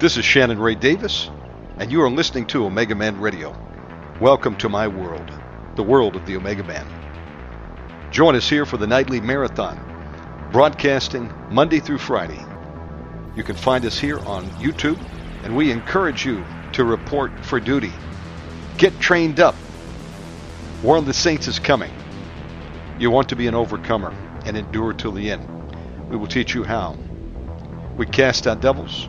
This is Shannon Ray Davis, and you are listening to Omega Man Radio. Welcome to my world, the world of the Omega Man. Join us here for the nightly marathon, broadcasting Monday through Friday. You can find us here on YouTube, and we encourage you to report for duty. Get trained up. War of the Saints is coming. You want to be an overcomer and endure till the end. We will teach you how. We cast out devils.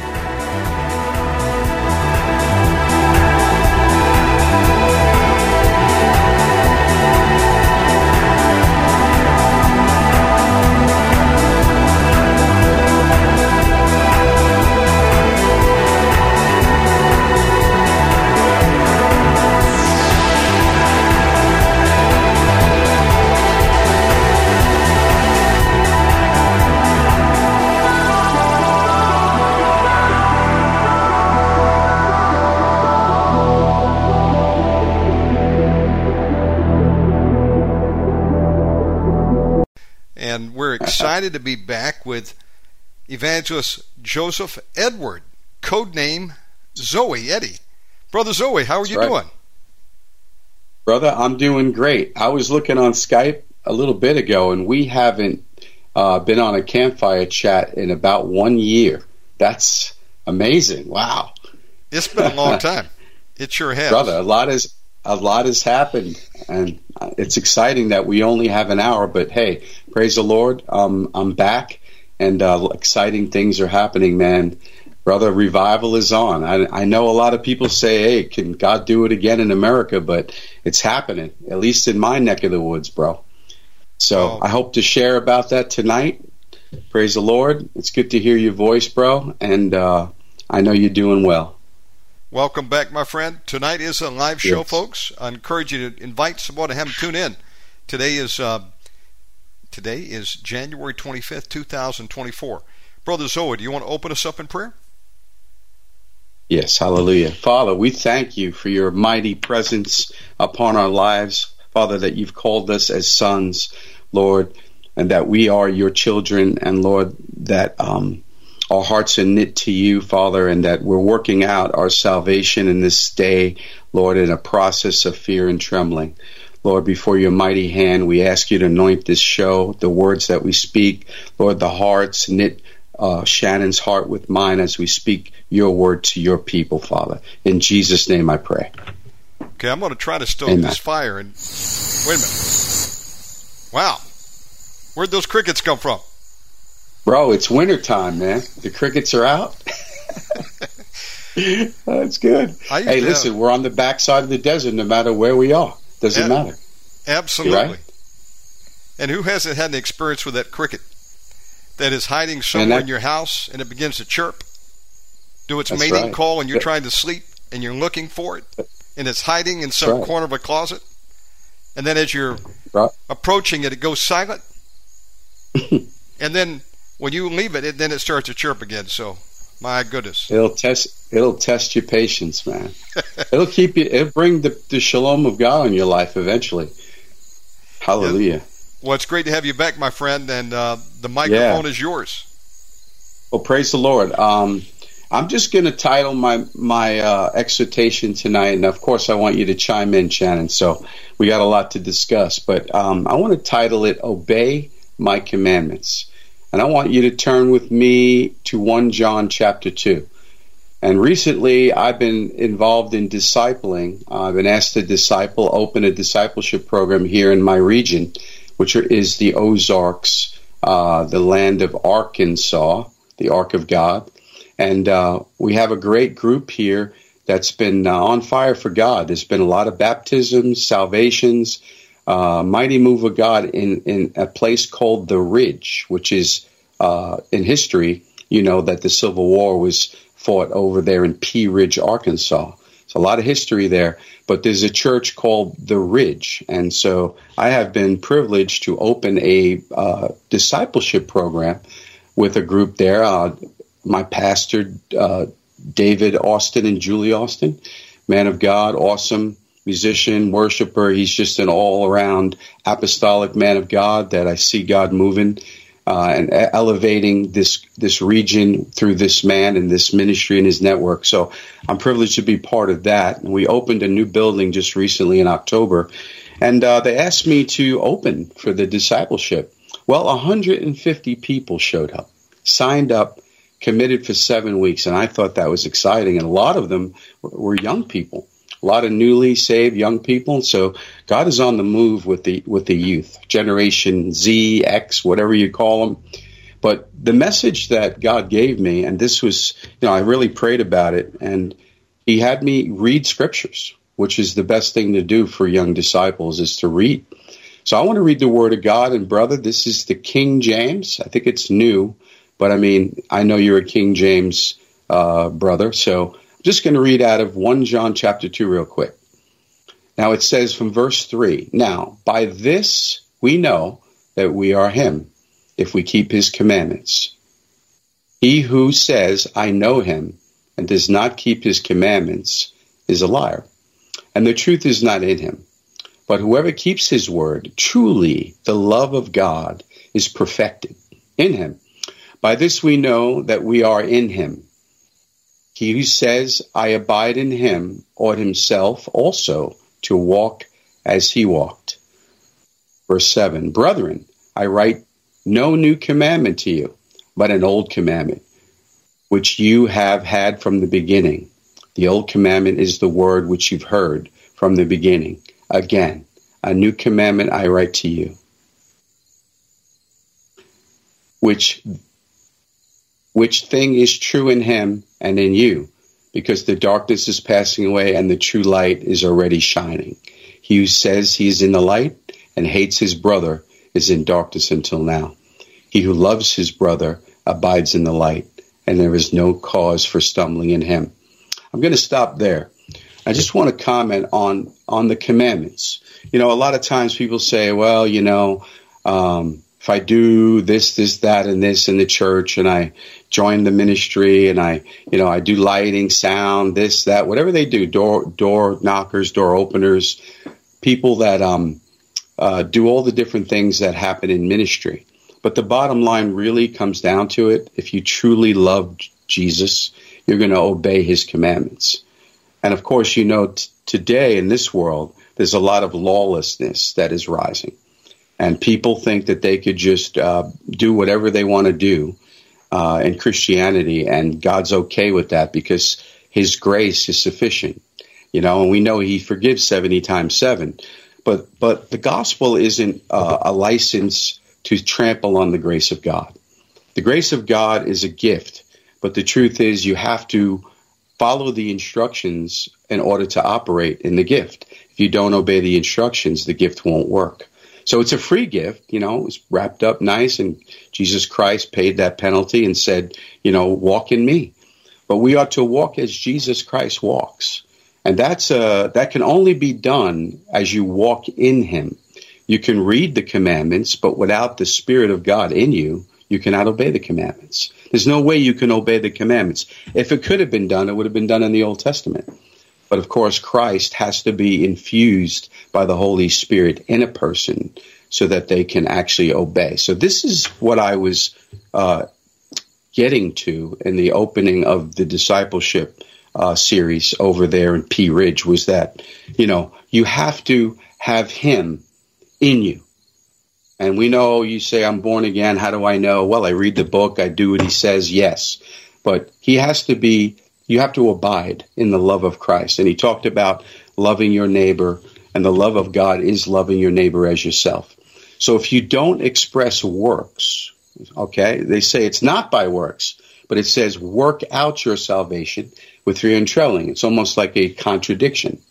Excited to be back with evangelist Joseph Edward, code name Zoe Eddie. Brother Zoe, how are That's you right. doing? Brother, I'm doing great. I was looking on Skype a little bit ago, and we haven't uh, been on a campfire chat in about one year. That's amazing. Wow. It's been a long time. It sure has. Brother, a lot has a lot has happened, and it's exciting that we only have an hour. But hey, praise the Lord, um, I'm back, and uh, exciting things are happening, man. Brother, revival is on. I, I know a lot of people say, "Hey, can God do it again in America?" But it's happening, at least in my neck of the woods, bro. So. I hope to share about that tonight. Praise the Lord. It's good to hear your voice, bro, and uh, I know you're doing well. Welcome back, my friend. Tonight is a live show, Yes. folks. I encourage you to invite someone to have them tune in. Today is uh, today is January twenty fifth, two thousand twenty four. Brother Zoe, do you want to open us up in prayer? Yes, hallelujah. Father, we thank you for your mighty presence upon our lives. Father, that you've called us as sons, Lord, and that we are your children, and Lord, that um, our hearts are knit to you, Father, and that we're working out our salvation in this day, Lord, in a process of fear and trembling. Lord, before your mighty hand, we ask you to anoint this show, the words that we speak, Lord, the hearts knit uh, Shannon's heart with mine as we speak your word to your people, Father. In Jesus' name I pray. Okay, I'm going to try to stoke Amen. this fire. And wait a minute. Wow, where'd those crickets come from? Bro, it's wintertime, man. The crickets are out. That's good. Hey, listen, have- we're on the backside of the desert no matter where we are. Doesn't Yeah. matter. Absolutely. Right? And who hasn't had an experience with that cricket that is hiding somewhere that- in your house and it begins to chirp, do its mating right. call, and you're Yeah. trying to sleep and you're looking for it, and it's hiding in some right. corner of a closet, and then as you're approaching it, it goes silent, and then when you leave it, it, then it starts to chirp again. So, my goodness, It'll test it'll test your patience, man. it'll keep you it'll bring the, the shalom of God in your life eventually. Hallelujah. well, it's great to have you back, my friend, and uh, the microphone is yours. Well, praise the Lord. Um, I'm just going to title my my uh, exhortation tonight, and of course, I want you to chime in, Shannon. So we got a lot to discuss, but um, I want to title it "Obey My Commandments," and I want you to turn with me to one John chapter two. And recently, I've been involved in discipling. I've been asked to disciple, open a discipleship program here in my region which is the Ozarks, uh, the land of Arkansas, the Ark of God. And uh, we have a great group here that's been uh, on fire for God. There's been a lot of baptisms, salvations, uh, mighty move of God in, in a place called the Ridge, which is uh, in history, you know, that the Civil War was fought over there in Pea Ridge, Arkansas. It's a lot of history there, but there's a church called the Ridge. And so I have been privileged to open a uh, discipleship program with a group there. Uh, my pastor, uh, David Austin and Julie Austin, man of God, awesome musician, worshiper. He's just an all around apostolic man of God that I see God moving uh, and elevating this this region through this man and this ministry and his network. So I'm privileged to be part of that. And we opened a new building just recently in October, and uh, they asked me to open for the discipleship. Well, 150 people showed up, signed up committed for seven weeks, and I thought that was exciting. And a lot of them were young people, a lot of newly saved young people. So God is on the move with the with the youth, Generation Z, X, whatever you call them. But the message that God gave me, and this was, you know, I really prayed about it, and He had me read scriptures, which is the best thing to do for young disciples, is to read. So I want to read the Word of God, and brother, this is the King James. I think it's new. But I mean, I know you're a King James uh, brother, so just going to read out of 1 John chapter 2 real quick. Now it says from verse 3 Now, by this we know that we are Him, if we keep His commandments. He who says, I know Him, and does not keep His commandments, is a liar, and the truth is not in him. But whoever keeps His word, truly the love of God is perfected in him. By this we know that we are in him. He who says, I abide in him, ought himself also to walk as he walked. Verse 7 Brethren, I write no new commandment to you, but an old commandment, which you have had from the beginning. The old commandment is the word which you've heard from the beginning. Again, a new commandment I write to you, which which thing is true in him and in you, because the darkness is passing away and the true light is already shining. He who says he is in the light and hates his brother is in darkness until now. He who loves his brother abides in the light, and there is no cause for stumbling in him. I'm going to stop there. I just want to comment on on the commandments. You know, a lot of times people say, "Well, you know, um, if I do this, this, that, and this in the church, and I join the ministry, and I, you know, I do lighting, sound, this, that, whatever they do, door, door knockers, door openers, people that um, uh, do all the different things that happen in ministry. But the bottom line really comes down to it: if you truly love Jesus, you're going to obey His commandments. And of course, you know, t- today in this world, there's a lot of lawlessness that is rising and people think that they could just uh, do whatever they want to do uh, in Christianity, and God's okay with that because His grace is sufficient. You know, and we know He forgives seventy times seven, but but the gospel isn't uh, a license to trample on the grace of God. The grace of God is a gift, but the truth is you have to follow the instructions in order to operate in the gift. If you don't obey the instructions, the gift won't work. So it's a free gift, you know, it's wrapped up nice and Jesus Christ paid that penalty and said, you know, walk in me. But we ought to walk as Jesus Christ walks. And that's uh that can only be done as you walk in him. You can read the commandments, but without the spirit of God in you, you cannot obey the commandments. There's no way you can obey the commandments. If it could have been done, it would have been done in the Old Testament. But of course, Christ has to be infused by the Holy Spirit in a person so that they can actually obey. So this is what I was uh, getting to in the opening of the discipleship uh, series over there in Pea Ridge was that, you know, you have to have Him in you. And we know you say, I'm born again. How do I know? Well, I read the book. I do what he says. Yes. But he has to be you have to abide in the love of Christ. And he talked about loving your neighbor, and the love of God is loving your neighbor as yourself. So if you don't express works, okay, they say it's not by works, but it says work out your salvation with fear and trembling. It's almost like a contradiction.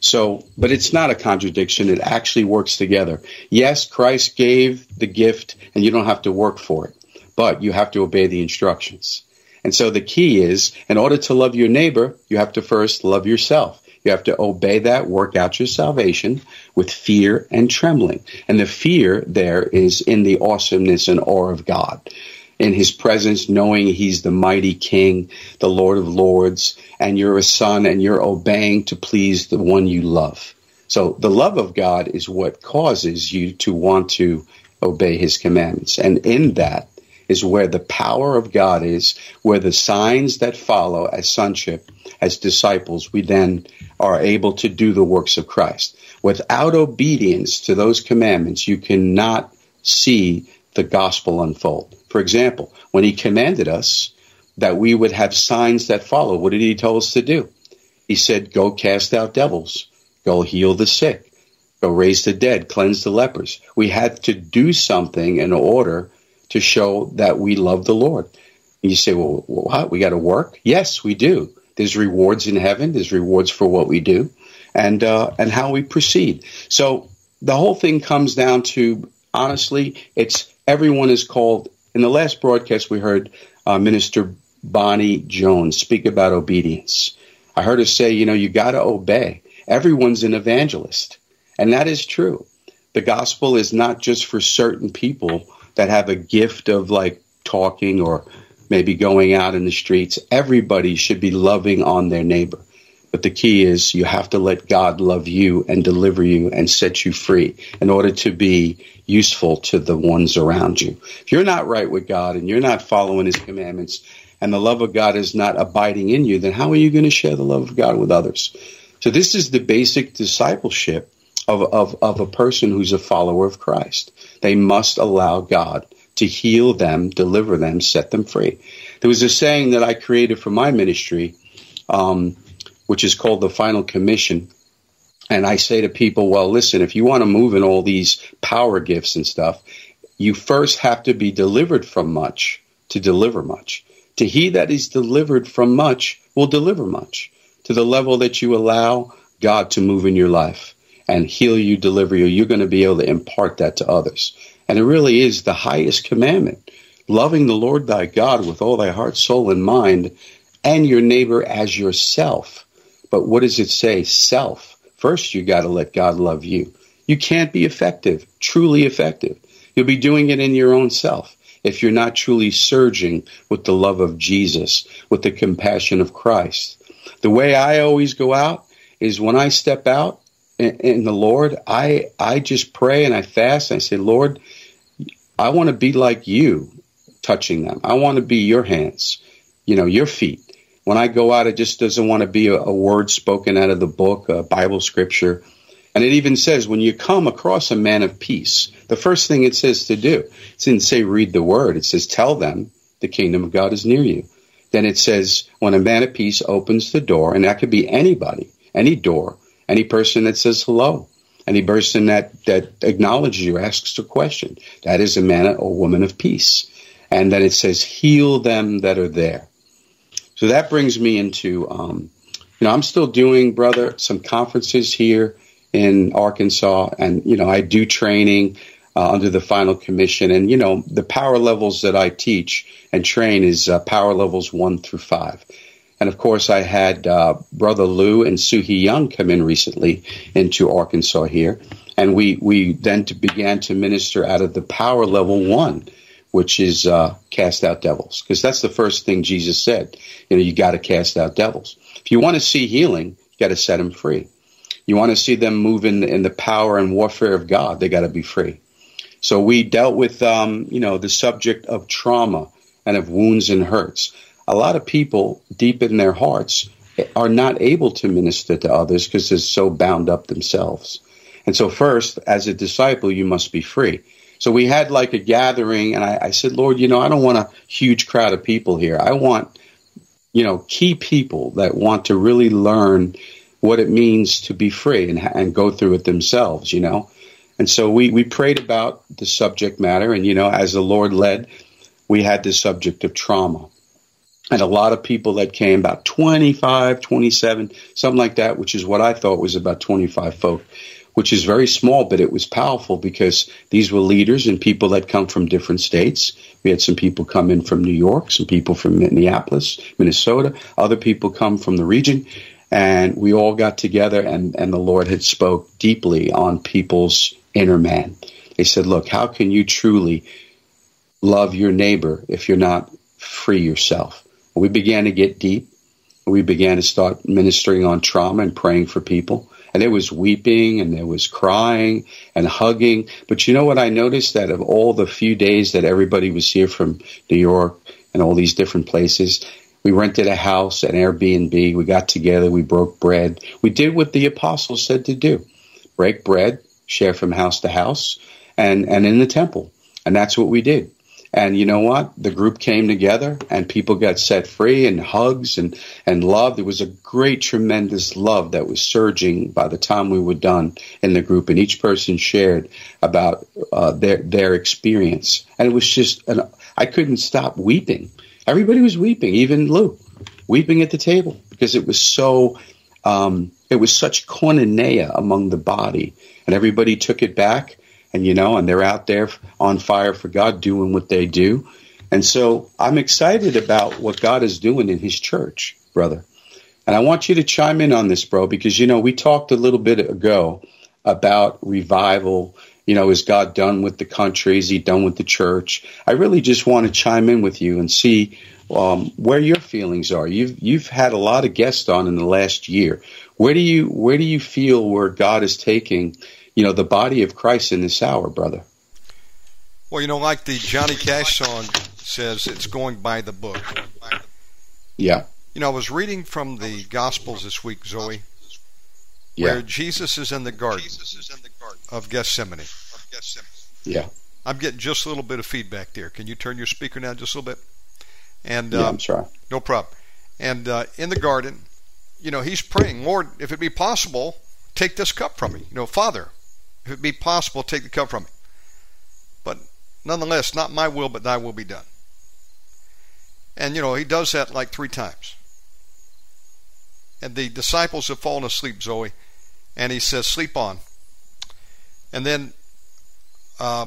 So, but it's not a contradiction. It actually works together. Yes, Christ gave the gift and you don't have to work for it, but you have to obey the instructions. And so the key is in order to love your neighbor, you have to first love yourself. You have to obey that, work out your salvation with fear and trembling. And the fear there is in the awesomeness and awe of God. In his presence, knowing he's the mighty king, the Lord of lords, and you're a son and you're obeying to please the one you love. So the love of God is what causes you to want to obey his commandments. And in that is where the power of God is, where the signs that follow as sonship, as disciples, we then are able to do the works of Christ. Without obedience to those commandments, you cannot see the gospel unfold. For example, when he commanded us that we would have signs that follow, what did he tell us to do? He said, go cast out devils, go heal the sick, go raise the dead, cleanse the lepers. We had to do something in order to show that we love the Lord. And you say, well, what? We got to work? Yes, we do. There's rewards in heaven. There's rewards for what we do, and uh, and how we proceed. So the whole thing comes down to honestly, it's everyone is called. In the last broadcast, we heard uh, Minister Bonnie Jones speak about obedience. I heard her say, you know, you got to obey. Everyone's an evangelist, and that is true. The gospel is not just for certain people that have a gift of like talking or maybe going out in the streets. Everybody should be loving on their neighbor. But the key is you have to let God love you and deliver you and set you free in order to be useful to the ones around you. If you're not right with God and you're not following his commandments and the love of God is not abiding in you, then how are you going to share the love of God with others? So this is the basic discipleship of, of, of a person who's a follower of Christ. They must allow God to heal them, deliver them, set them free. There was a saying that I created for my ministry, um, which is called the Final Commission. And I say to people, well, listen, if you want to move in all these power gifts and stuff, you first have to be delivered from much to deliver much. To he that is delivered from much will deliver much to the level that you allow God to move in your life and heal you, deliver you, you're going to be able to impart that to others. And it really is the highest commandment loving the Lord thy God with all thy heart, soul, and mind, and your neighbor as yourself. But what does it say? Self. First, you got to let God love you. You can't be effective, truly effective. You'll be doing it in your own self if you're not truly surging with the love of Jesus, with the compassion of Christ. The way I always go out is when I step out, in, the Lord, I I just pray and I fast and I say, Lord, I want to be like you, touching them. I want to be your hands, you know, your feet. When I go out, it just doesn't want to be a, a word spoken out of the book, a Bible scripture. And it even says when you come across a man of peace, the first thing it says to do, it didn't say read the word. It says tell them the kingdom of God is near you. Then it says when a man of peace opens the door, and that could be anybody, any door, any person that says hello, any person that, that acknowledges you, asks a question, that is a man or woman of peace. And then it says, heal them that are there. So that brings me into, um, you know, I'm still doing, brother, some conferences here in Arkansas, and you know, I do training uh, under the Final Commission, and you know, the power levels that I teach and train is uh, power levels one through five. And of course, I had uh, Brother Lou and Suhi Young come in recently into Arkansas here. And we, we then to began to minister out of the power level one, which is uh, cast out devils. Because that's the first thing Jesus said. You know, you got to cast out devils. If you want to see healing, you got to set them free. You want to see them move in, in the power and warfare of God, they got to be free. So we dealt with, um, you know, the subject of trauma and of wounds and hurts a lot of people deep in their hearts are not able to minister to others because they're so bound up themselves. And so, first, as a disciple, you must be free. So we had like a gathering, and I, I said, Lord, you know, I don't want a huge crowd of people here. I want, you know, key people that want to really learn what it means to be free and, and go through it themselves, you know. And so we, we prayed about the subject matter. And, you know, as the Lord led, we had the subject of trauma. And a lot of people that came, about 25, 27, something like that, which is what I thought was about 25 folk, which is very small, but it was powerful because these were leaders and people that come from different states. We had some people come in from New York, some people from Minneapolis, Minnesota, other people come from the region. And we all got together and, and the Lord had spoke deeply on people's inner man. They said, look, how can you truly love your neighbor if you're not free yourself? We began to get deep. We began to start ministering on trauma and praying for people. And there was weeping and there was crying and hugging. But you know what I noticed? That of all the few days that everybody was here from New York and all these different places, we rented a house, an Airbnb. We got together. We broke bread. We did what the apostles said to do break bread, share from house to house, and, and in the temple. And that's what we did. And you know what? The group came together and people got set free and hugs and, and love. There was a great, tremendous love that was surging by the time we were done in the group. And each person shared about uh, their, their experience. And it was just, an, I couldn't stop weeping. Everybody was weeping, even Lou, weeping at the table because it was so, um, it was such koinonia among the body. And everybody took it back and you know, and they're out there on fire for God doing what they do. And so I'm excited about what God is doing in his church, brother. And I want you to chime in on this, bro, because you know, we talked a little bit ago about revival. You know, is God done with the country? Is he done with the church? I really just want to chime in with you and see um, where your feelings are. You've you've had a lot of guests on in the last year. Where do you where do you feel where God is taking you know, the body of Christ in this hour, brother. Well, you know, like the Johnny Cash song says, it's going by the book. Yeah. You know, I was reading from the Gospels this week, Zoe, where yeah. Jesus is in the garden of Gethsemane. Yeah. I'm getting just a little bit of feedback there. Can you turn your speaker down just a little bit? And yeah, um, I'm sorry. No problem. And uh, in the garden, you know, he's praying, Lord, if it be possible, take this cup from me. You know, Father, if it be possible, take the cup from me. But nonetheless, not my will, but thy will be done. And, you know, he does that like three times. And the disciples have fallen asleep, Zoe. And he says, Sleep on. And then uh,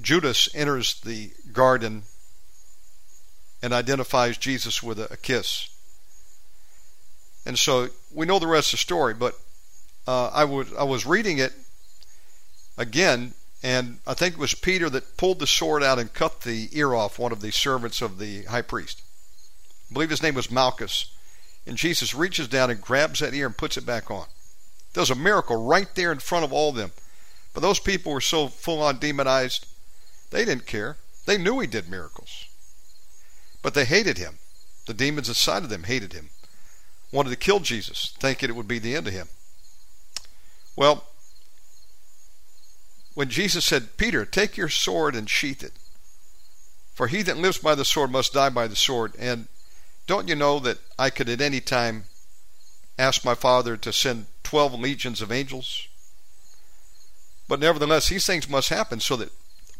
Judas enters the garden and identifies Jesus with a, a kiss. And so we know the rest of the story, but uh, I was I was reading it again, and I think it was Peter that pulled the sword out and cut the ear off one of the servants of the high priest. I believe his name was Malchus. And Jesus reaches down and grabs that ear and puts it back on. Does a miracle right there in front of all of them. But those people were so full on demonized, they didn't care. They knew he did miracles. But they hated him. The demons inside of them hated him. Wanted to kill Jesus, thinking it would be the end of him. Well, when Jesus said, Peter, take your sword and sheath it, for he that lives by the sword must die by the sword. And don't you know that I could at any time ask my Father to send 12 legions of angels? But nevertheless, these things must happen so that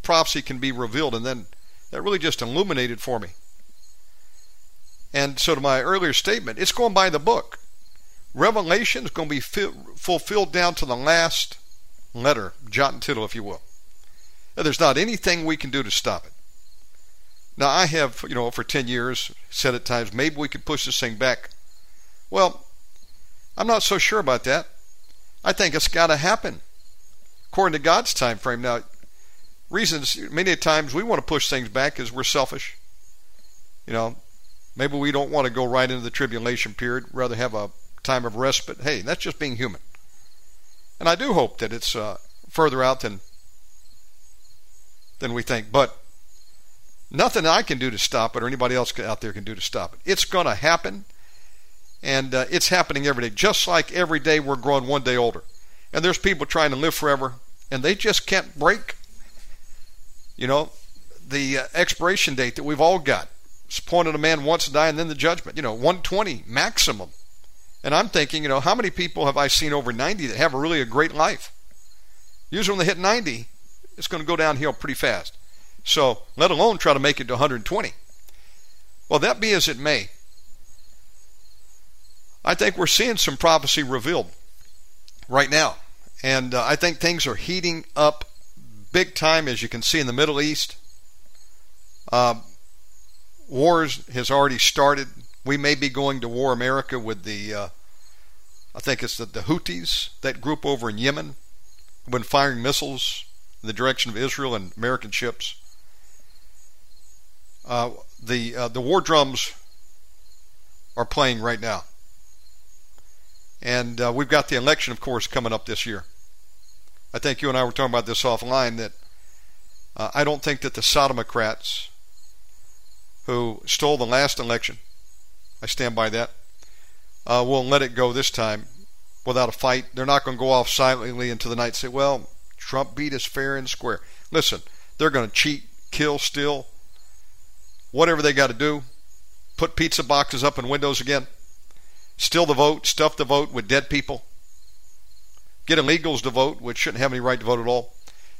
prophecy can be revealed. And then that really just illuminated for me. And so, to my earlier statement, it's going by the book. Revelation is going to be fulfilled down to the last letter, jot and tittle, if you will. there's not anything we can do to stop it. Now, I have, you know, for 10 years said at times, maybe we could push this thing back. Well, I'm not so sure about that. I think it's got to happen according to God's time frame. Now, reasons many times we want to push things back is we're selfish. You know, maybe we don't want to go right into the tribulation period, rather have a time of respite. Hey, that's just being human. And I do hope that it's uh, further out than than we think. But nothing I can do to stop it, or anybody else out there can do to stop it. It's going to happen, and uh, it's happening every day. Just like every day we're growing one day older, and there's people trying to live forever, and they just can't break. You know, the uh, expiration date that we've all got. It's appointed a man once to die, and then the judgment. You know, 120 maximum. And I'm thinking, you know, how many people have I seen over 90 that have really a great life? Usually when they hit 90, it's going to go downhill pretty fast. So, let alone try to make it to 120. Well, that be as it may, I think we're seeing some prophecy revealed right now. And uh, I think things are heating up big time, as you can see in the Middle East. Uh, wars has already started. We may be going to war, America, with the, uh, I think it's the, the Houthis, that group over in Yemen, been firing missiles in the direction of Israel and American ships. Uh, the uh, the war drums are playing right now. And uh, we've got the election, of course, coming up this year. I think you and I were talking about this offline that uh, I don't think that the Sodomocrats who stole the last election, I stand by that, uh, will let it go this time without a fight. They're not going to go off silently into the night and say, well, Trump beat us fair and square. Listen, they're going to cheat, kill, steal, whatever they got to do. Put pizza boxes up in windows again steal the vote, stuff the vote with dead people, get illegals to vote, which shouldn't have any right to vote at all.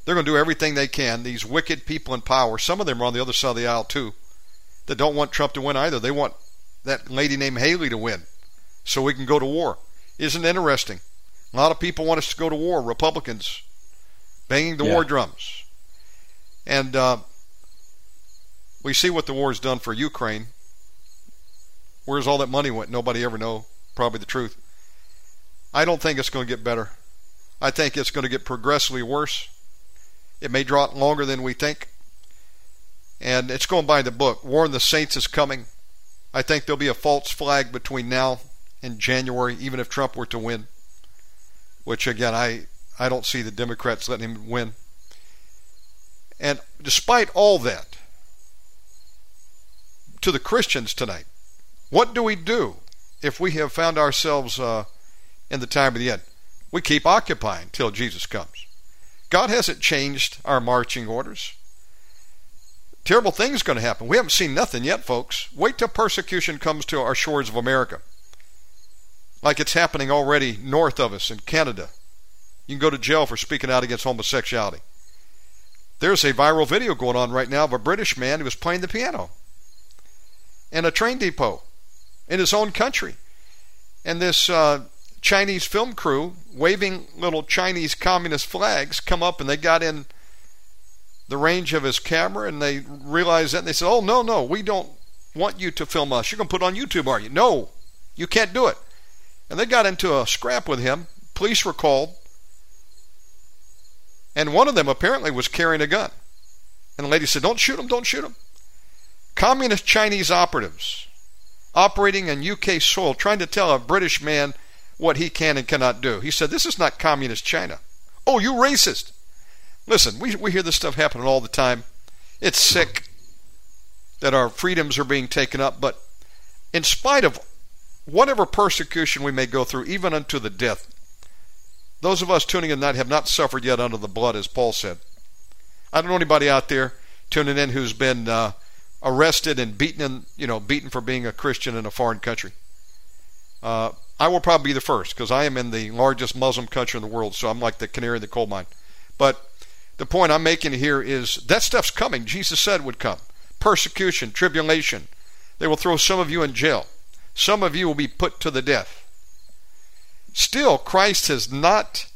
They're going to do everything they can. These wicked people in power, some of them are on the other side of the aisle too, that don't want Trump to win either. They want that lady named Haley to win so we can go to war. Isn't it interesting? A lot of people want us to go to war, Republicans banging the yeah. war drums. And uh, we see what the war has done for Ukraine. Where's all that money went? Nobody ever know. Probably the truth. I don't think it's going to get better. I think it's going to get progressively worse. It may draw longer than we think. And it's going by the book. Warn the Saints is coming. I think there'll be a false flag between now and January, even if Trump were to win. Which, again, I, I don't see the Democrats letting him win. And despite all that, to the Christians tonight, what do we do if we have found ourselves uh, in the time of the end? We keep occupying till Jesus comes. God hasn't changed our marching orders. Terrible things going to happen. We haven't seen nothing yet, folks. Wait till persecution comes to our shores of America. Like it's happening already north of us in Canada. You can go to jail for speaking out against homosexuality. There's a viral video going on right now of a British man who was playing the piano in a train depot in his own country. And this uh, Chinese film crew, waving little Chinese communist flags, come up and they got in the range of his camera and they realized that and they said, Oh, no, no, we don't want you to film us. You're going to put it on YouTube, are you? No, you can't do it. And they got into a scrap with him. Police were called. And one of them apparently was carrying a gun. And the lady said, Don't shoot him, don't shoot him. Communist Chinese operatives operating on UK soil, trying to tell a British man what he can and cannot do. He said, This is not communist China. Oh, you racist. Listen, we, we hear this stuff happening all the time. It's sick that our freedoms are being taken up, but in spite of whatever persecution we may go through, even unto the death, those of us tuning in tonight have not suffered yet under the blood, as Paul said. I don't know anybody out there tuning in who's been uh, arrested and beaten, in, you know, beaten for being a Christian in a foreign country. Uh, I will probably be the first because I am in the largest Muslim country in the world, so I'm like the canary in the coal mine. But the point I'm making here is that stuff's coming. Jesus said would come. Persecution, tribulation. They will throw some of you in jail. Some of you will be put to the death. Still, Christ has not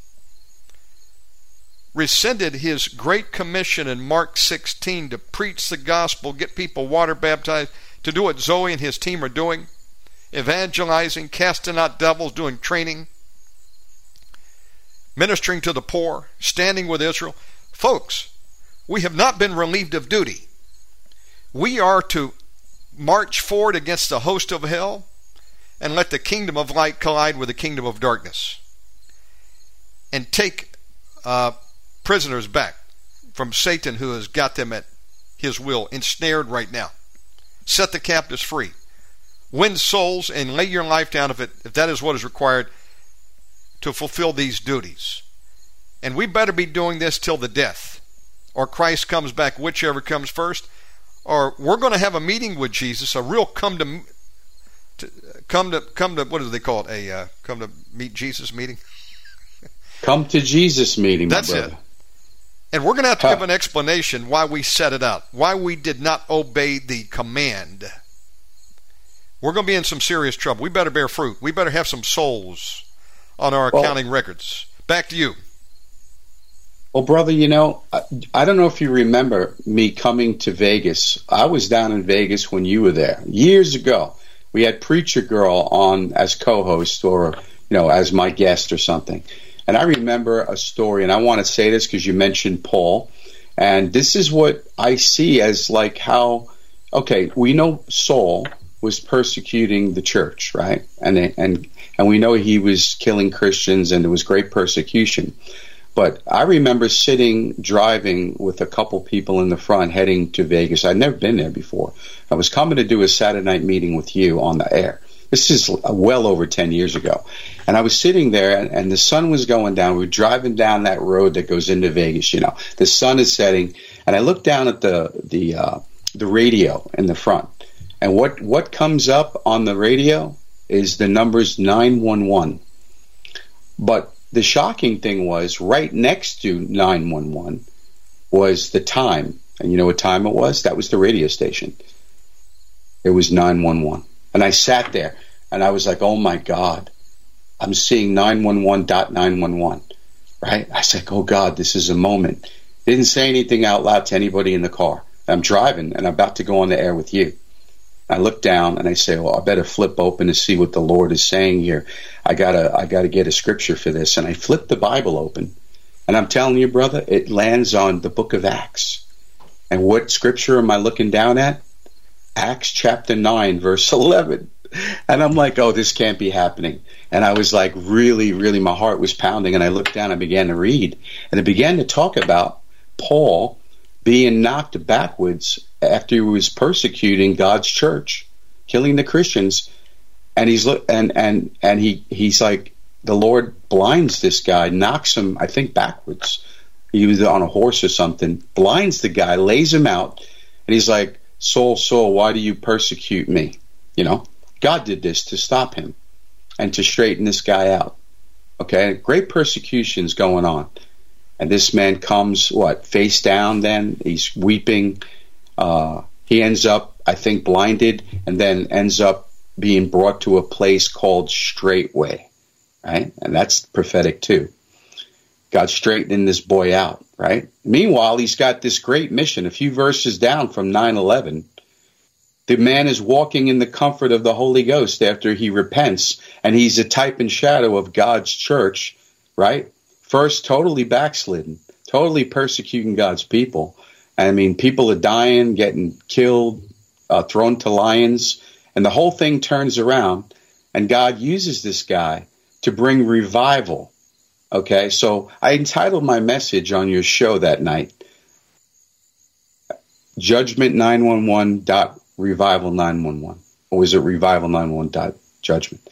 rescinded his great commission in Mark 16 to preach the gospel, get people water baptized, to do what Zoe and his team are doing evangelizing, casting out devils, doing training, ministering to the poor, standing with Israel. Folks, we have not been relieved of duty. We are to march forward against the host of hell and let the kingdom of light collide with the kingdom of darkness and take uh, prisoners back from Satan who has got them at his will, ensnared right now. Set the captives free. Win souls and lay your life down if, it, if that is what is required to fulfill these duties. And we better be doing this till the death, or Christ comes back, whichever comes first, or we're going to have a meeting with Jesus, a real come to, to come to come to what do they call it? A uh, come to meet Jesus meeting. Come to Jesus meeting. That's it. And we're going to have to huh. give an explanation why we set it up, why we did not obey the command. We're going to be in some serious trouble. We better bear fruit. We better have some souls on our well, accounting records. Back to you. Well, brother, you know, I, I, don't know if you remember me coming to Vegas. I was down in Vegas when you were there years ago. We had Preacher Girl on as co-host or, you know, as my guest or something. And I remember a story, and I want to say this because you mentioned Paul. And this is what I see as like how, okay, we know Saul was persecuting the church, right? And and and we know he was killing Christians, and there was great persecution. But I remember sitting driving with a couple people in the front heading to Vegas. I'd never been there before. I was coming to do a Saturday night meeting with you on the air. This is well over 10 years ago. And I was sitting there and, and the sun was going down. We were driving down that road that goes into Vegas, you know. The sun is setting and I looked down at the the uh, the radio in the front. And what what comes up on the radio is the numbers 911. But the shocking thing was right next to 911 was the time. And you know what time it was? That was the radio station. It was 911. And I sat there and I was like, oh my God, I'm seeing 911.911. Right? I said, oh God, this is a moment. Didn't say anything out loud to anybody in the car. I'm driving and I'm about to go on the air with you. I look down and I say, "Well, I better flip open to see what the Lord is saying here. I gotta, I gotta get a scripture for this." And I flip the Bible open, and I'm telling you, brother, it lands on the Book of Acts. And what scripture am I looking down at? Acts chapter nine, verse eleven. And I'm like, "Oh, this can't be happening." And I was like, really, really, my heart was pounding. And I looked down and began to read, and it began to talk about Paul being knocked backwards after he was persecuting God's church, killing the Christians, and he's look and and and he he's like the Lord blinds this guy, knocks him, I think backwards. He was on a horse or something, blinds the guy, lays him out, and he's like, "Saul, Saul, why do you persecute me? You know, God did this to stop him and to straighten this guy out. Okay, great persecution's going on. And this man comes, what, face down then? He's weeping uh, he ends up, I think, blinded and then ends up being brought to a place called Straightway, right? And that's prophetic too. God straightening this boy out, right? Meanwhile, he's got this great mission. A few verses down from 9 11, the man is walking in the comfort of the Holy Ghost after he repents, and he's a type and shadow of God's church, right? First, totally backslidden, totally persecuting God's people, I mean, people are dying, getting killed, uh, thrown to lions, and the whole thing turns around. And God uses this guy to bring revival. Okay, so I entitled my message on your show that night Judgment 911 dot revival 911. Or was it revival 911 dot judgment?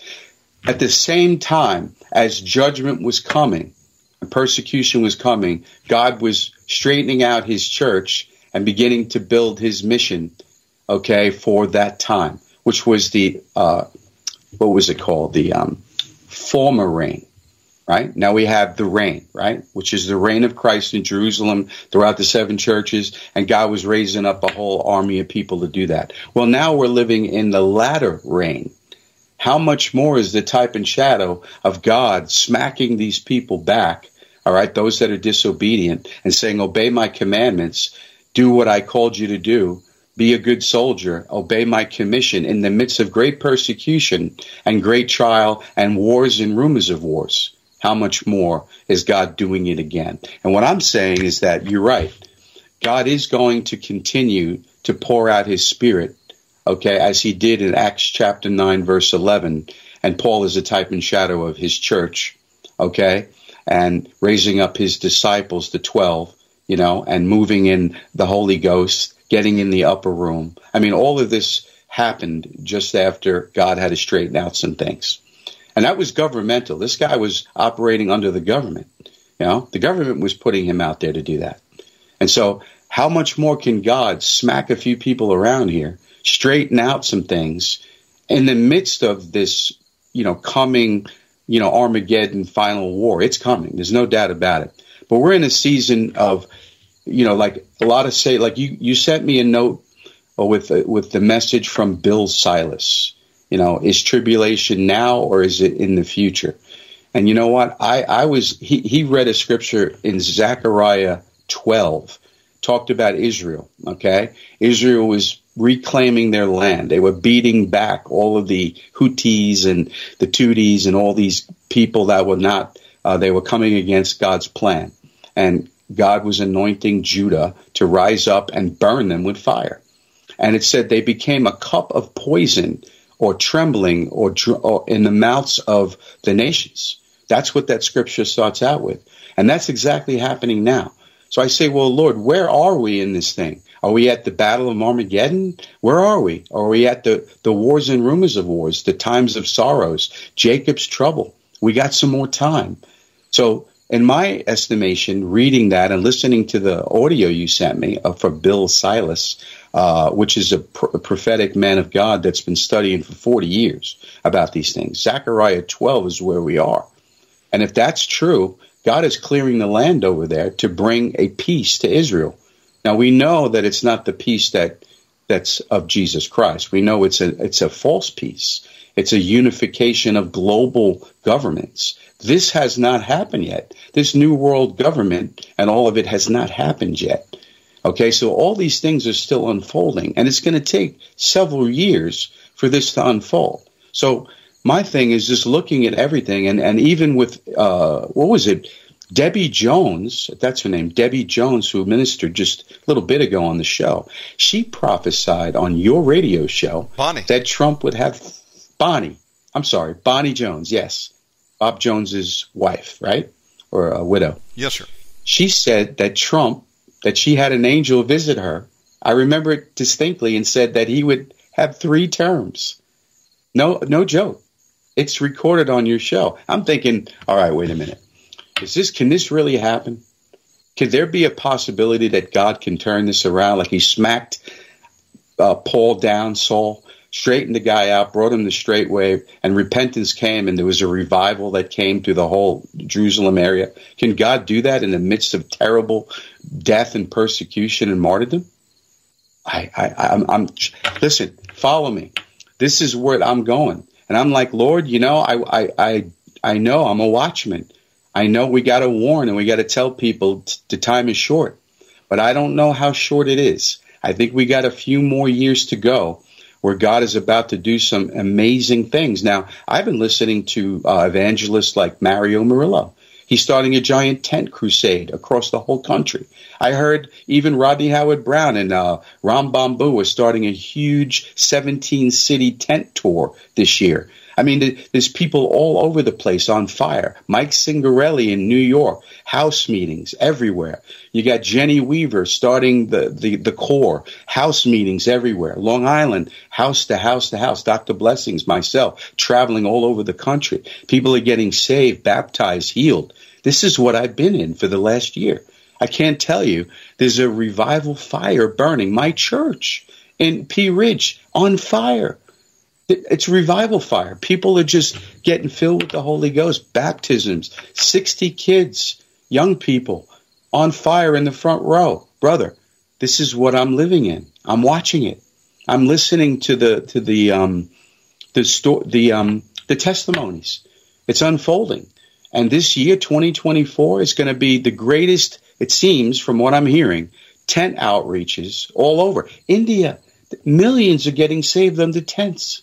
At the same time as judgment was coming, persecution was coming, God was straightening out his church and beginning to build his mission, okay, for that time, which was the, uh, what was it called? The um, former reign, right? Now we have the reign, right? Which is the reign of Christ in Jerusalem throughout the seven churches, and God was raising up a whole army of people to do that. Well, now we're living in the latter reign, how much more is the type and shadow of God smacking these people back, all right, those that are disobedient, and saying, Obey my commandments, do what I called you to do, be a good soldier, obey my commission in the midst of great persecution and great trial and wars and rumors of wars. How much more is God doing it again? And what I'm saying is that you're right. God is going to continue to pour out his spirit okay, as he did in Acts chapter 9, verse 11. And Paul is a type and shadow of his church, okay, and raising up his disciples, the 12, you know, and moving in the Holy Ghost, getting in the upper room. I mean, all of this happened just after God had to straighten out some things. And that was governmental. This guy was operating under the government. You know, the government was putting him out there to do that. And so, how much more can God smack a few people around here straighten out some things in the midst of this, you know, coming you know, Armageddon final war. It's coming. There's no doubt about it. But we're in a season of, you know, like a lot of say, like you, you sent me a note with, uh, with the message from Bill Salus. You know, is tribulation now or is it in the future? And you know what? I, I was, he, he read a scripture in Zechariah 12, talked about Israel. Okay. Israel was reclaiming their land. They were beating back all of the Houthis and the Tutsis and all these people that were not, uh, they were coming against God's plan. And God was anointing Judah to rise up and burn them with fire. And it said they became a cup of poison or trembling or, or in the mouths of the nations. That's what that scripture starts out with. And that's exactly happening now. So I say, well, Lord, where are we in this thing? Are we at the Battle of Armageddon? Where are we? Are we at the, the wars and rumors of wars, the times of sorrows, Jacob's trouble? We got some more time. So, in my estimation, reading that and listening to the audio you sent me uh, for Bill Salus, uh, which is a, pr- a, prophetic man of God that's been studying for 40 years about these things. Zechariah 12 is where we are. And if that's true, God is clearing the land over there to bring a peace to Israel. Now we know that it's not the peace that that's of Jesus Christ. We know it's a it's a false peace. It's a unification of global governments. This has not happened yet. This new world government and all of it has not happened yet. Okay, so all these things are still unfolding, and it's going to take several years for this to unfold. So my thing is just looking at everything, and and even with uh, what was it? Debbie Jones, that's her name, Debbie Jones, who ministered just a little bit ago on the show, she prophesied on your radio show Bonnie. that Trump would have Bonnie. I'm sorry, Bonnie Jones. Yes, Bob Jones's wife, right, or a widow. Yes, sir. She said that Trump, that she had an angel visit her. I remember it distinctly, and said that he would have three terms. No, no joke. It's recorded on your show. I'm thinking, all right, wait a minute is this can this really happen? Could there be a possibility that God can turn this around like he smacked uh, Paul down, Saul, straightened the guy out, brought him the straight way, and repentance came, and there was a revival that came to the whole Jerusalem area? Can God do that in the midst of terrible death and persecution and martyrdom? I, I, I'm, I'm listen, follow me. This is where I'm going, and I'm like, Lord, you know, I, I, I, I know I'm a watchman. I know we got to warn and we got to tell people t- the time is short, but I don't know how short it is. I think we got a few more years to go where God is about to do some amazing things. Now, I've been listening to uh, evangelists like Mario Murillo. He's starting a giant tent crusade across the whole country. I heard even Rodney Howard-Browne and uh, Ram Bambu are starting a huge 17 city tent tour this year. I mean, there's people all over the place on fire. Mike Signorelli in New York, house meetings everywhere. You got Jenny Weaver starting the, the, the core, house meetings everywhere. Long Island, house to house to house. Dr. Blessings, myself, traveling all over the country. People are getting saved, baptized, healed. This is what I've been in for the last year. I can't tell you. There's a revival fire burning. My church in Pea Ridge on fire. It's revival fire. People are just getting filled with the Holy Ghost. Baptisms. 60 kids, young people on fire in the front row. Brother, this is what I'm living in. I'm watching it. I'm listening to the to the um the sto- the um the testimonies. It's unfolding. And this year 2024 is going to be the greatest it seems from what I'm hearing tent outreaches all over. India, millions are getting saved under tents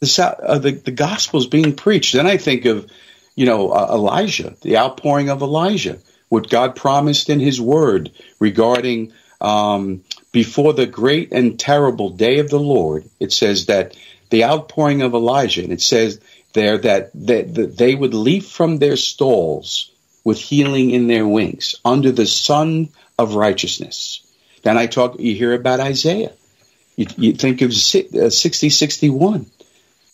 the, uh, the, the gospel is being preached. Then I think of, you know, uh, Elijah, the outpouring of Elijah, what God promised in His Word regarding um, before the great and terrible day of the Lord. It says that the outpouring of Elijah, and it says there that, that, that they would leap from their stalls with healing in their wings under the sun of righteousness. Then I talk, you hear about Isaiah. You, you think of uh, 60, 61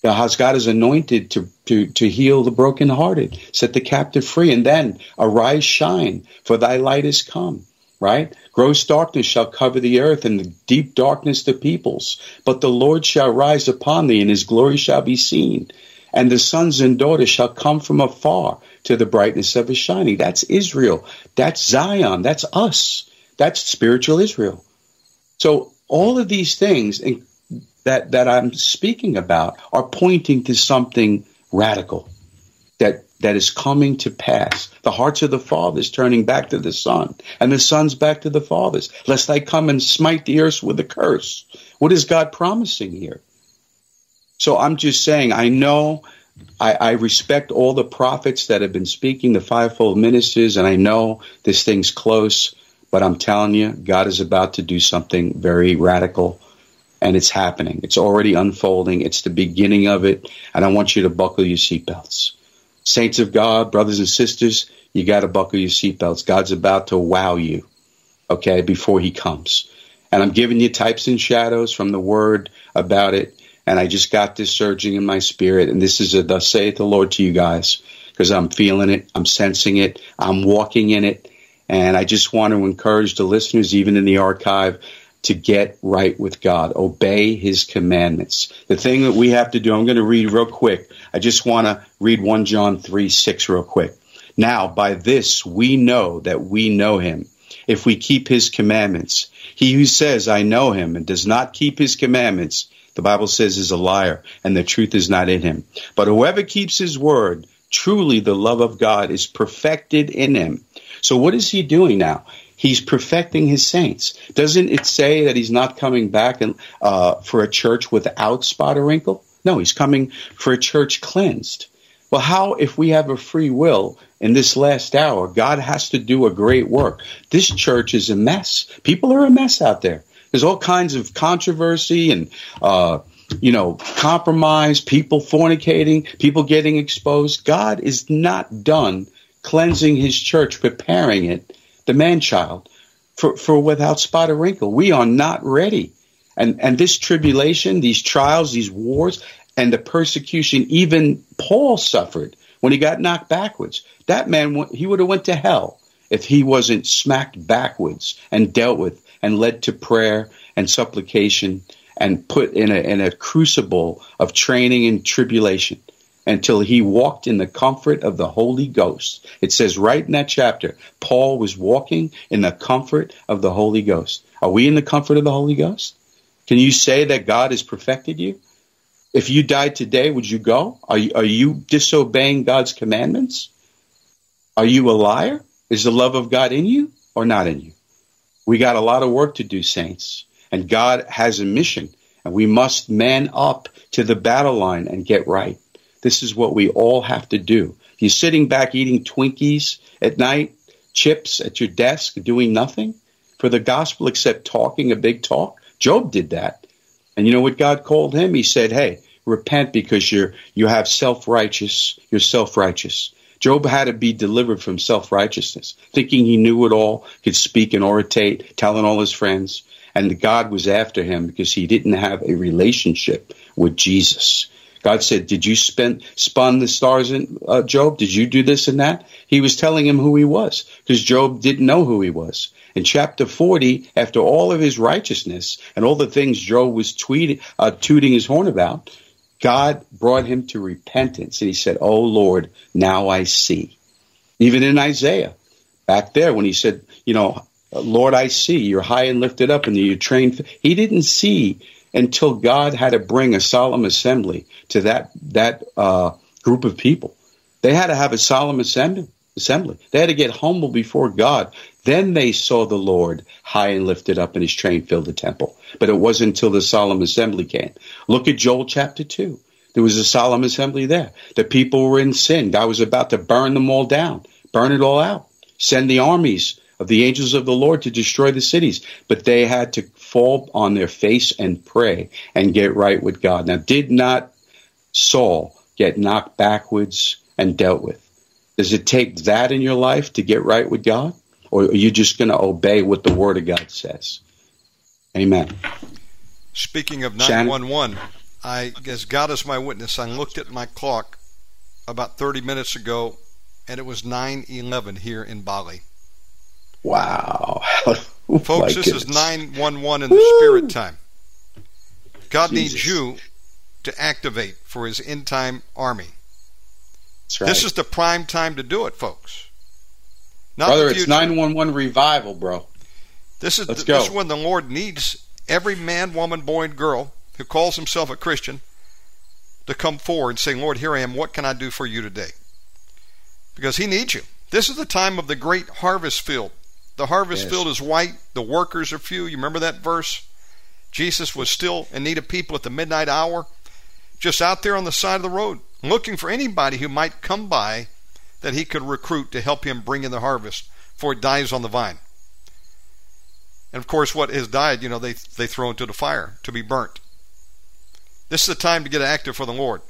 how God is anointed to, to, to heal the brokenhearted, set the captive free, and then arise, shine, for thy light is come. Right? Gross darkness shall cover the earth, and the deep darkness the peoples. But the Lord shall rise upon thee, and his glory shall be seen. And the sons and daughters shall come from afar to the brightness of his shining. That's Israel. That's Zion. That's us. That's spiritual Israel. So all of these things that, that I'm speaking about are pointing to something radical that, that is coming to pass. The hearts of the fathers turning back to the son and the sons back to the fathers, lest I come and smite the earth with a curse. What is God promising here? So I'm just saying, I know I, I, respect all the prophets that have been speaking, the fivefold ministers, and I know this thing's close, but I'm telling you, God is about to do something very radical, and it's happening. It's already unfolding. It's the beginning of it, and I want you to buckle your seatbelts. Saints of God, brothers and sisters, you got to buckle your seatbelts. God's about to wow you, okay, before He comes. And I'm giving you types and shadows from the Word about it and I just got this surging in my spirit. And this is a thus saith the Lord to you guys because I'm feeling it, I'm sensing it, I'm walking in it. And I just want to encourage the listeners, even in the archive, to get right with God, obey his commandments. The thing that we have to do, I'm going to read real quick. I just want to read 1 John 3 6 real quick. Now, by this we know that we know him if we keep his commandments. He who says, I know him, and does not keep his commandments, the Bible says is a liar and the truth is not in him. But whoever keeps his word, truly the love of God is perfected in him. So what is he doing now? He's perfecting his saints. Doesn't it say that he's not coming back uh, for a church without spot or wrinkle? No, he's coming for a church cleansed. Well, how, if we have a free will in this last hour, God has to do a great work. This church is a mess. People are a mess out there. There's all kinds of controversy and, uh, you know, compromise, people fornicating, people getting exposed. God is not done cleansing his church, preparing it, the man child, for, for without spot or wrinkle. We are not ready. And, and this tribulation, these trials, these wars, and the persecution, even Paul suffered when he got knocked backwards. That man, he would have went to hell if he wasn't smacked backwards and dealt with and led to prayer and supplication and put in a, in a crucible of training and tribulation until he walked in the comfort of the Holy Ghost. It says right in that chapter, Paul was walking in the comfort of the Holy Ghost. Are we in the comfort of the Holy Ghost? Can you say that God has perfected you? If you died today, would you go? Are you, are you disobeying God's commandments? Are you a liar? Is the love of God in you or not in you? We got a lot of work to do, saints. And God has a mission, and we must man up to the battle line and get right. This is what we all have to do. If you're sitting back eating Twinkies at night, chips at your desk, doing nothing for the gospel except talking a big talk, Job did that. And you know what God called him? He said, Hey, repent because you're you have self righteous, you're self righteous. Job had to be delivered from self righteousness, thinking he knew it all, could speak and orate, telling all his friends. And God was after him because he didn't have a relationship with Jesus. God said, Did you spend, spun the stars in uh, Job? Did you do this and that? He was telling him who he was because Job didn't know who he was. In chapter 40, after all of his righteousness and all the things Job was tweeting, uh, tooting his horn about, God brought him to repentance. And he said, Oh Lord, now I see. Even in Isaiah, back there when he said, you know, Lord, I see you're high and lifted up and you're trained. He didn't see until God had to bring a solemn assembly to that, that, uh, group of people. They had to have a solemn assembly. Assembly. They had to get humble before God. Then they saw the Lord high and lifted up and his train filled the temple. But it wasn't until the solemn assembly came. Look at Joel chapter 2. There was a solemn assembly there. The people were in sin. God was about to burn them all down, burn it all out, send the armies of the angels of the Lord to destroy the cities. But they had to fall on their face and pray and get right with God. Now, did not Saul get knocked backwards and dealt with? Does it take that in your life to get right with God? Or are you just going to obey what the Word of God says? Amen. Speaking of 911, I, as God is my witness, I looked at my clock about 30 minutes ago, and it was 9:11 here in Bali. Wow, folks, this is 911 in the Woo! spirit time. God needs you to activate for his end time army. Right. This is the prime time to do it, folks. Not Brother, it's 911 revival, bro. This is, Let's the, go. this is when the Lord needs every man, woman, boy, and girl who calls himself a Christian to come forward and say, Lord, here I am. What can I do for you today? Because he needs you. This is the time of the great harvest field. The harvest yes. field is white, the workers are few. You remember that verse? Jesus was still in need of people at the midnight hour, just out there on the side of the road, looking for anybody who might come by that he could recruit to help him bring in the harvest for it dies on the vine. And of course, what has died, you know, they, they throw into the fire to be burnt. This is the time to get active for the Lord.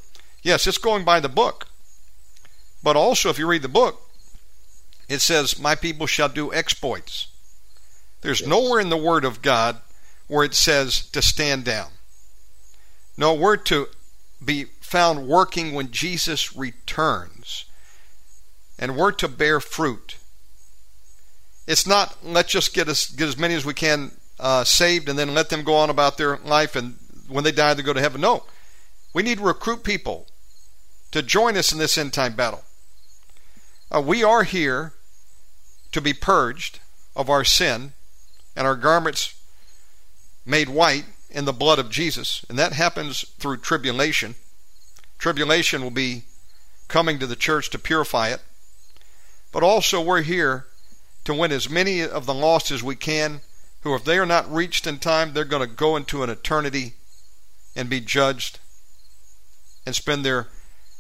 Yes, it's going by the book. But also, if you read the book, it says, My people shall do exploits. There's nowhere in the Word of God where it says to stand down. No, we're to be found working when Jesus returns. And we're to bear fruit. It's not let's just get us get as many as we can uh, saved and then let them go on about their life and when they die they go to heaven. No, we need to recruit people to join us in this end time battle. Uh, we are here to be purged of our sin and our garments made white in the blood of Jesus, and that happens through tribulation. Tribulation will be coming to the church to purify it. But also, we're here to win as many of the lost as we can, who, if they are not reached in time, they're going to go into an eternity and be judged and spend their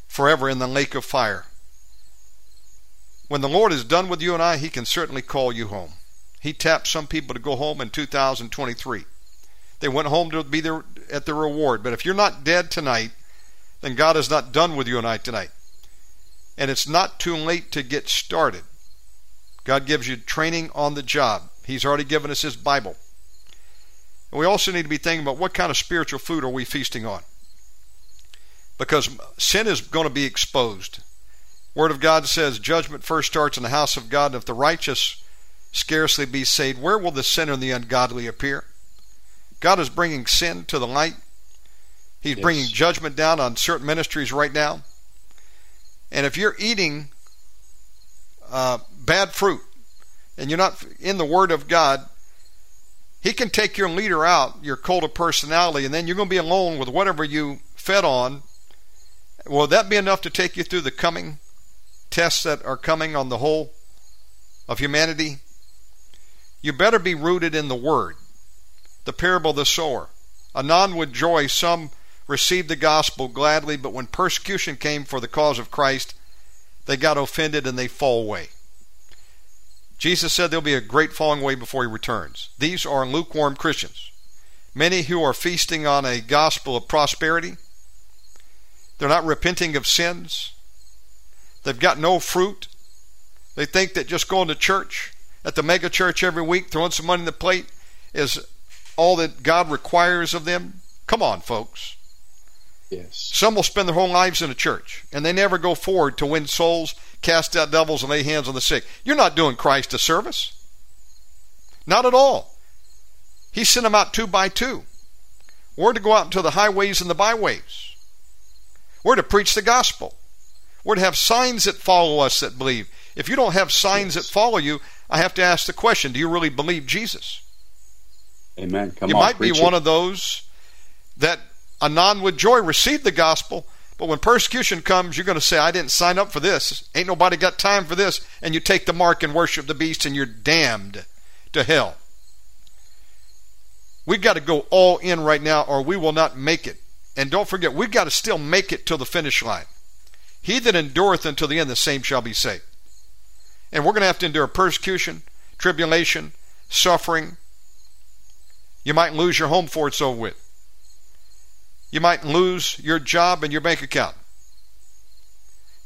forever in the lake of fire. When the Lord is done with you and I, He can certainly call you home. He tapped some people to go home in 2023. They went home to be there at the reward. But if you're not dead tonight, then God is not done with you and I tonight. And it's not too late to get started. God gives you training on the job. He's already given us His Bible. And we also need to be thinking about what kind of spiritual food are we feasting on? Because sin is going to be exposed. Word of God says judgment first starts in the house of God, and if the righteous scarcely be saved, where will the sinner and the ungodly appear? God is bringing sin to the light. He's yes. bringing judgment down on certain ministries right now. And if you're eating uh, bad fruit and you're not in the Word of God, He can take your leader out, your cult of personality, and then you're going to be alone with whatever you fed on. Will that be enough to take you through the coming tests that are coming on the whole of humanity? You better be rooted in the Word the parable of the sower. Anon with joy some received the gospel gladly, but when persecution came for the cause of Christ, they got offended and they fall away. Jesus said there'll be a great falling away before he returns. These are lukewarm Christians. Many who are feasting on a gospel of prosperity. They're not repenting of sins. They've got no fruit. They think that just going to church at the mega church every week, throwing some money in the plate, is all that God requires of them? Come on, folks. Yes. Some will spend their whole lives in a church and they never go forward to win souls, cast out devils, and lay hands on the sick. You're not doing Christ a service. Not at all. He sent them out two by two. We're to go out into the highways and the byways. We're to preach the gospel. We're to have signs that follow us that believe. If you don't have signs yes. that follow you, I have to ask the question do you really believe Jesus? Amen. Come you on, might be it. one of those that anon with joy received the gospel, but when persecution comes, you're going to say, I didn't sign up for this. Ain't nobody got time for this. And you take the mark and worship the beast, and you're damned to hell. We've got to go all in right now, or we will not make it. And don't forget, we've got to still make it to the finish line. He that endureth until the end, the same shall be saved. And we're going to have to endure persecution, tribulation, suffering, you might lose your home for it's over with. You might lose your job and your bank account.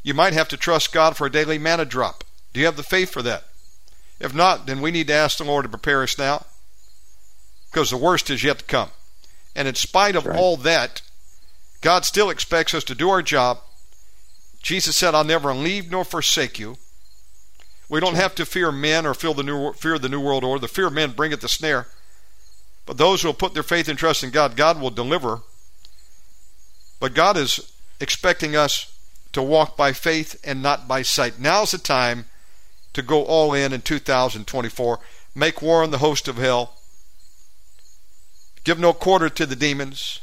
You might have to trust God for a daily manna drop. Do you have the faith for that? If not, then we need to ask the Lord to prepare us now because the worst is yet to come. And in spite of right. all that, God still expects us to do our job. Jesus said, I'll never leave nor forsake you. We don't have to fear men or fear the new, fear the new world order. The fear of men bringeth the snare. But those who will put their faith and trust in God, God will deliver. But God is expecting us to walk by faith and not by sight. Now's the time to go all in in 2024. Make war on the host of hell. Give no quarter to the demons.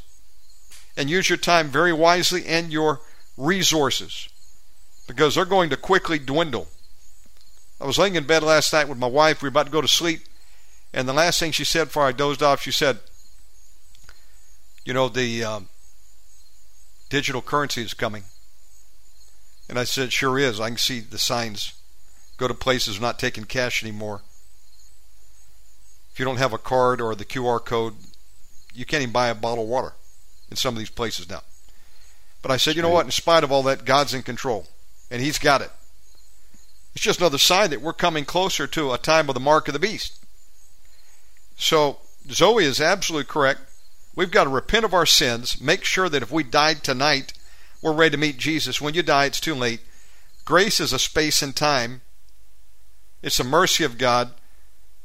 And use your time very wisely and your resources because they're going to quickly dwindle. I was laying in bed last night with my wife. We were about to go to sleep. And the last thing she said before I dozed off, she said, You know, the um, digital currency is coming. And I said, Sure is. I can see the signs. Go to places not taking cash anymore. If you don't have a card or the QR code, you can't even buy a bottle of water in some of these places now. But I said, you know what? In spite of all that, God's in control, and He's got it. It's just another sign that we're coming closer to a time of the mark of the beast. So Zoe is absolutely correct. We've got to repent of our sins, make sure that if we died tonight, we're ready to meet Jesus. When you die, it's too late. Grace is a space and time. It's the mercy of God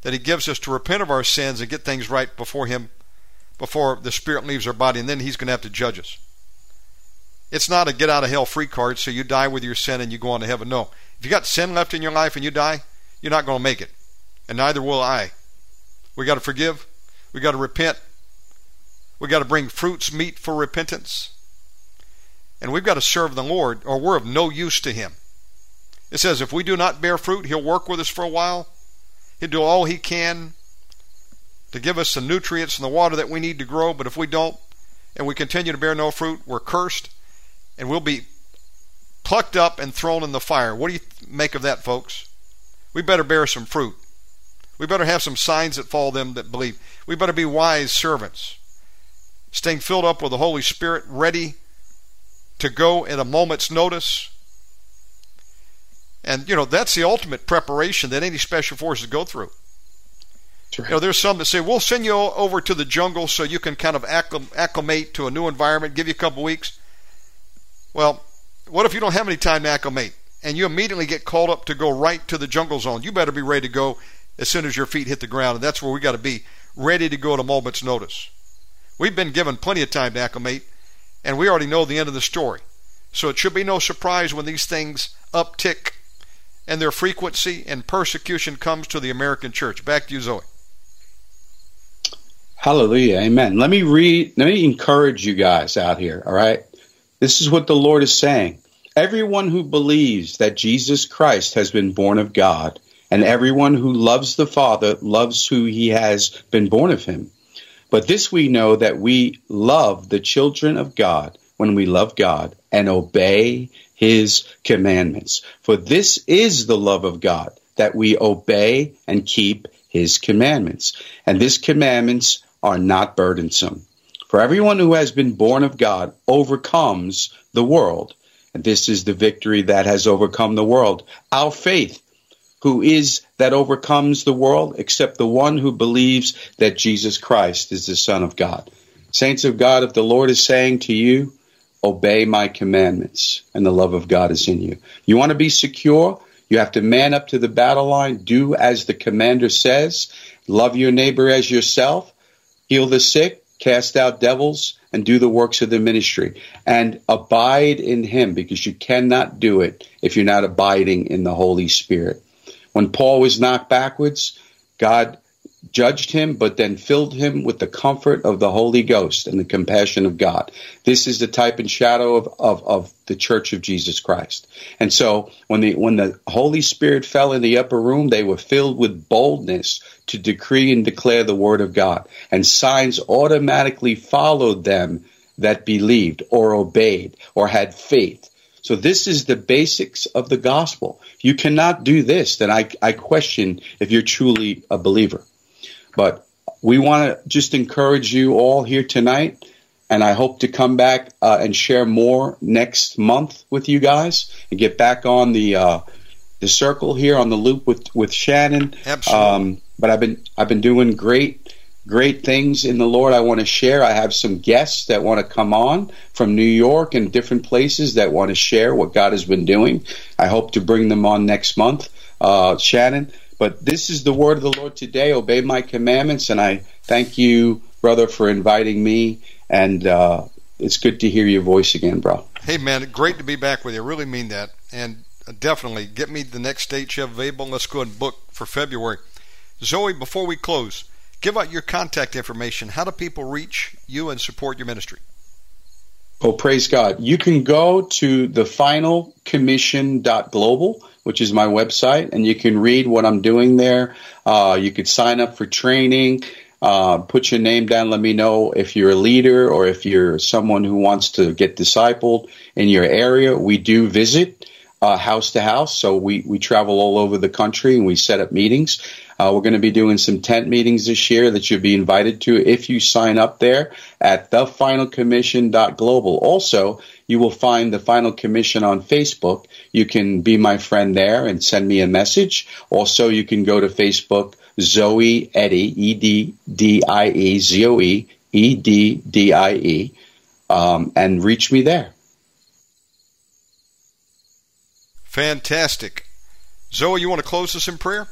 that He gives us to repent of our sins and get things right before Him, before the Spirit leaves our body, and then He's going to have to judge us. It's not a get out of hell free card, so you die with your sin and you go on to heaven. No. If you got sin left in your life and you die, you're not going to make it. And neither will I. We got to forgive. We got to repent. We got to bring fruits meet for repentance. And we've got to serve the Lord, or we're of no use to Him. It says if we do not bear fruit, He'll work with us for a while. He'll do all He can to give us the nutrients and the water that we need to grow. But if we don't, and we continue to bear no fruit, we're cursed and we'll be plucked up and thrown in the fire. What do you make of that, folks? We better bear some fruit. We better have some signs that follow them that believe. We better be wise servants, staying filled up with the Holy Spirit, ready to go at a moment's notice. And, you know, that's the ultimate preparation that any special forces go through. Right. You know, there's some that say, we'll send you over to the jungle so you can kind of acclimate to a new environment, give you a couple weeks. Well, what if you don't have any time to acclimate and you immediately get called up to go right to the jungle zone? You better be ready to go as soon as your feet hit the ground, and that's where we got to be ready to go at a moment's notice. We've been given plenty of time to acclimate, and we already know the end of the story. So it should be no surprise when these things uptick and their frequency and persecution comes to the American church. Back to you, Zoe. Hallelujah. Amen. Let me read, let me encourage you guys out here, all right? This is what the Lord is saying. Everyone who believes that Jesus Christ has been born of God, and everyone who loves the Father loves who he has been born of him. But this we know that we love the children of God when we love God and obey his commandments. For this is the love of God, that we obey and keep his commandments. And these commandments are not burdensome. For everyone who has been born of God overcomes the world. And this is the victory that has overcome the world. Our faith, who is that overcomes the world, except the one who believes that Jesus Christ is the Son of God. Saints of God, if the Lord is saying to you, obey my commandments, and the love of God is in you. You want to be secure? You have to man up to the battle line, do as the commander says, love your neighbor as yourself, heal the sick, cast out devils, and do the works of the ministry. And abide in Him, because you cannot do it if you're not abiding in the Holy Spirit. When Paul was knocked backwards, God judged him, but then filled him with the comfort of the Holy Ghost and the compassion of God. This is the type and shadow of, of, of, the church of Jesus Christ. And so when the when the Holy Spirit fell in the upper room, they were filled with boldness to decree and declare the word of God. And signs automatically followed them that believed or obeyed or had faith. So this is the basics of the gospel. You cannot do this, then I, I question if you're truly a believer. But we want to just encourage you all here tonight, and I hope to come back uh, and share more next month with you guys and get back on the uh, the circle here on the loop with with Shannon. Absolutely. Um, but I've been I've been doing great great things in the Lord. I want to share. I have some guests that want to come on from New York and different places that want to share what God has been doing. I hope to bring them on next month. Uh, Shannon, but this is the word of the Lord today. Obey my commandments. And I thank you, brother, for inviting me. And uh, it's good to hear your voice again, bro. Hey, man, great to be back with you. I really mean that. And definitely get me the next date you have available. Let's go and book for February. Zoe, before we close, give out your contact information. How do people reach you and support your ministry? Oh, praise God. You can go to the finalcommission.global, which is my website, and you can read what I'm doing there. Uh, you could sign up for training. Uh, put your name down. Let me know if you're a leader or if you're someone who wants to get discipled in your area. We do visit uh, house to house, so we, we travel all over the country and we set up meetings. Uh, we're going to be doing some tent meetings this year that you'll be invited to if you sign up there at thefinalcommission.global. Also, you will find the Final Commission on Facebook. You can be my friend there and send me a message. Also, you can go to Facebook, Zoe Eddie, E D D I E, Z O E, E D D I E, um, and reach me there. Fantastic. Zoe, you want to close us in prayer?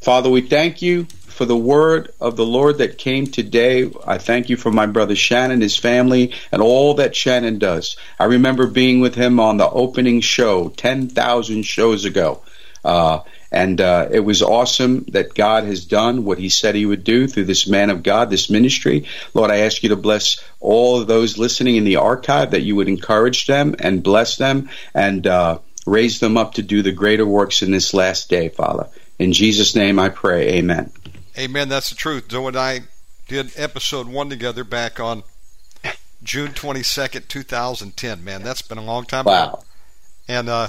Father, we thank you for the word of the Lord that came today. I thank you for my brother Shannon, his family, and all that Shannon does. I remember being with him on the opening show 10,000 shows ago. Uh, and uh, it was awesome that God has done what He said He would do through this man of God, this ministry. Lord, I ask you to bless all those listening in the archive, that you would encourage them and bless them and uh, raise them up to do the greater works in this last day, Father. In Jesus' name I pray. Amen. Amen. That's the truth. Joe and I did episode one together back on June 22nd, 2010. Man, that's been a long time wow. ago. And uh,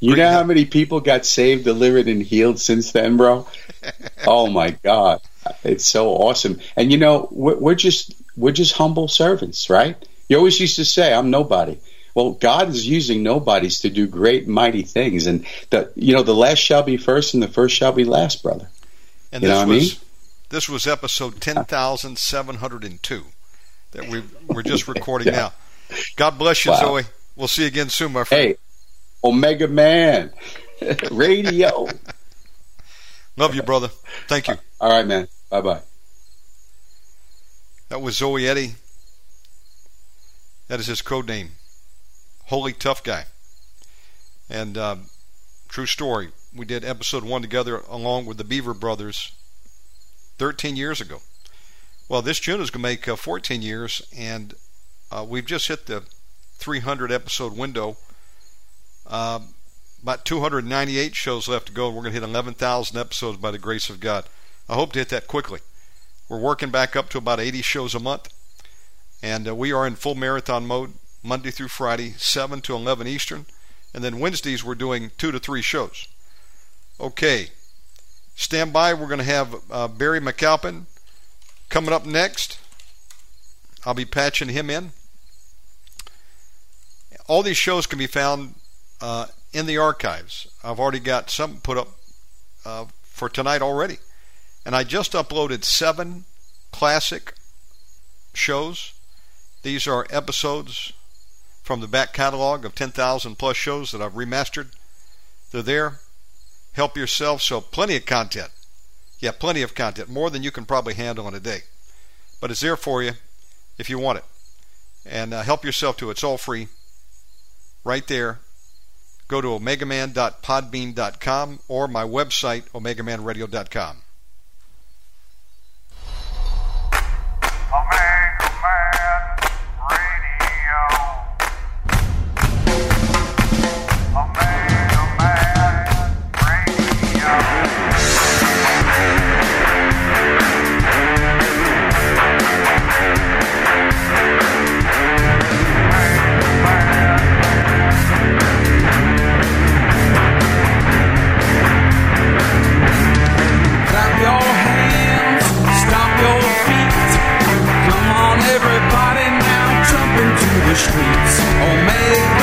you know how many people got saved, delivered, and healed since then, bro? oh my God, it's so awesome. And you know, we're, we're just we're just humble servants, right? You always used to say, "I'm nobody." Well, God is using nobodies to do great, mighty things, and the you know the last shall be first, and the first shall be last, brother. And you this know was I mean? this was episode ten thousand seven hundred and two that we we're just recording Yeah. now. God bless you, Wow. Zoe. We'll see you again soon, my friend. Hey, Omega Man, radio. Love you, brother. Thank you. All right, man. Bye bye. That was Zoe Eddie. That is his code name. Holy tough guy. And um, true story. We did episode one together along with the Beaver Brothers 13 years ago. Well, this June is going to make uh, 14 years, and uh, we've just hit the 300 episode window. Um, about 298 shows left to go, and we're going to hit 11,000 episodes by the grace of God. I hope to hit that quickly. We're working back up to about 80 shows a month, and uh, we are in full marathon mode Monday through Friday, 7 to 11 Eastern, and then Wednesdays we're doing two to three shows. Okay, stand by. We're going to have uh, Barry McAlpin coming up next. I'll be patching him in. All these shows can be found uh, in the archives. I've already got some put up uh, for tonight already. And I just uploaded seven classic shows. These are episodes from the back catalog of 10,000 plus shows that I've remastered. They're there. Help yourself. So, plenty of content. Yeah, plenty of content. More than you can probably handle in a day. But it's there for you if you want it. And uh, help yourself to it. It's all free right there. Go to omegaman.podbean.com or my website, omegamanradio.com. the streets. Oh make